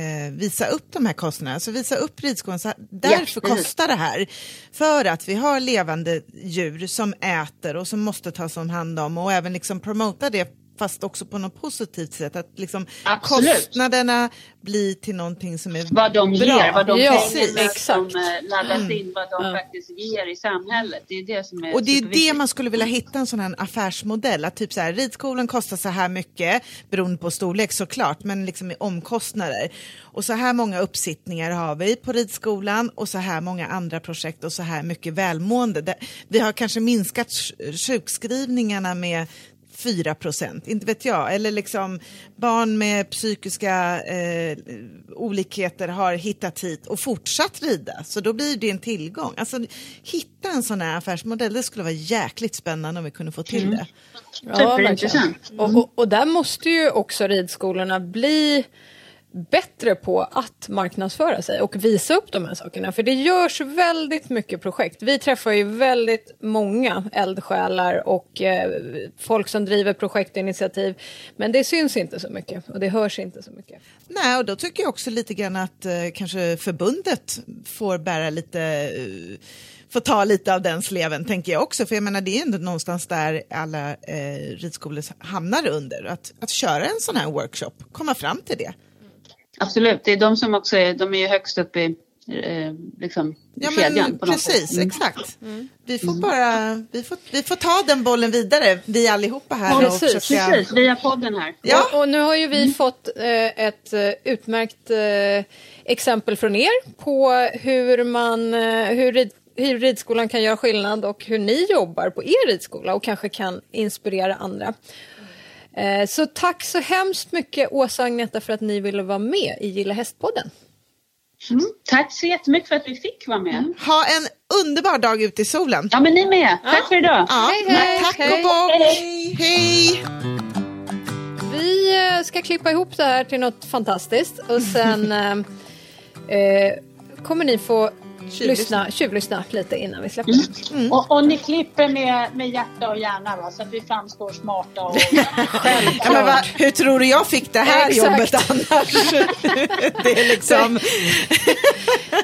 [SPEAKER 1] eh, visa upp de här kostnaderna, alltså visa upp ridskolan, därför
[SPEAKER 5] precis.
[SPEAKER 1] kostar det här. För att vi har levande djur som äter och som måste tas om hand om och även liksom promota det fast också på något positivt sätt. Att liksom
[SPEAKER 5] Absolut.
[SPEAKER 1] kostnaderna blir till någonting som är
[SPEAKER 5] vad de
[SPEAKER 1] bra.
[SPEAKER 5] ger, vad de
[SPEAKER 3] Ja,
[SPEAKER 5] pengarna
[SPEAKER 3] exakt.
[SPEAKER 5] som eh, laddas in, vad de
[SPEAKER 3] Ja.
[SPEAKER 5] faktiskt ger i samhället. Det är det som är
[SPEAKER 1] Och det är det man skulle vilja hitta en sån här affärsmodell. Att typ så här, ridskolan kostar så här mycket, beroende på storlek såklart, men liksom i omkostnader. Och så här många uppsittningar har vi på ridskolan och så här många andra projekt och så här mycket välmående. Vi har kanske minskat sj- sjukskrivningarna med 4 procent, inte vet jag. Eller liksom barn med psykiska eh, olikheter har hittat hit och fortsatt rida. Så då blir det en tillgång. Alltså hitta en sån här affärsmodell, det skulle vara jäkligt spännande om vi kunde få till det.
[SPEAKER 3] Ja,
[SPEAKER 5] Superintressant.
[SPEAKER 3] verkligen. Och, och, och där måste ju också ridskolorna bli bättre på att marknadsföra sig och visa upp de här sakerna. För det görs väldigt mycket projekt. Vi träffar ju väldigt många eldsjälar och eh, folk som driver projektinitiativ. Men det syns inte så mycket och det hörs inte så mycket.
[SPEAKER 1] Nej, och då tycker jag också lite grann att eh, kanske förbundet får bära lite eh, får ta lite av den sleven, tänker jag också. För jag menar, det är ändå någonstans där alla eh, ridskolor hamnar under. Att, att köra en sån här workshop, komma fram till det.
[SPEAKER 5] Absolut, det är de som också är, de är ju högst upp i eh, liksom,
[SPEAKER 1] Ja,
[SPEAKER 5] kedjan.
[SPEAKER 1] men
[SPEAKER 5] på något
[SPEAKER 1] precis,
[SPEAKER 5] sätt. Mm.
[SPEAKER 1] exakt. Vi får bara, vi får, vi får ta den bollen vidare, vi allihopa här. och
[SPEAKER 3] Precis,
[SPEAKER 1] försöka-
[SPEAKER 5] Precis, via podden här.
[SPEAKER 1] Ja.
[SPEAKER 3] Och, och nu har ju vi fått eh, ett eh, utmärkt eh, exempel från er på hur, man, eh, hur, rid, hur ridskolan kan göra skillnad och hur ni jobbar på er ridskola och kanske kan inspirera andra. Eh, så tack så hemskt mycket Åsa och Agneta för att ni ville vara med i Gilla Hästpodden.
[SPEAKER 5] Mm. Tack så jättemycket för att vi fick vara med.
[SPEAKER 1] Ha en underbar dag ute i solen.
[SPEAKER 5] Ja, men ni med. Tack för idag.
[SPEAKER 1] Ja,
[SPEAKER 3] Hej, hej,
[SPEAKER 1] tack
[SPEAKER 3] hej.
[SPEAKER 1] och bock.
[SPEAKER 5] Hej.
[SPEAKER 1] hej.
[SPEAKER 3] Vi eh, ska klippa ihop det här till något fantastiskt och sen eh, eh, kommer ni få. Lyssna, tjuvlyssna lite innan vi släpper
[SPEAKER 5] Mm.
[SPEAKER 3] det.
[SPEAKER 4] Och, och ni klipper med, med hjärta och hjärna va? så att vi framstår smarta och
[SPEAKER 1] Ja, men va, hur tror du jag fick det här
[SPEAKER 3] Exakt.
[SPEAKER 1] jobbet annars? det är liksom...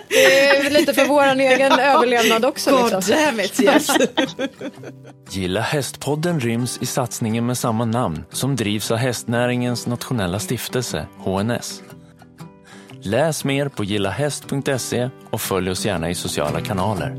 [SPEAKER 3] Det är lite för vår egen överlevnad också.
[SPEAKER 1] God
[SPEAKER 3] Liksom.
[SPEAKER 1] damn it, yes.
[SPEAKER 2] Gilla hästpodden ryms i satsningen med samma namn som drivs av hästnäringens nationella stiftelse, HNS. Läs mer på gillahäst.se och följ oss gärna i sociala kanaler.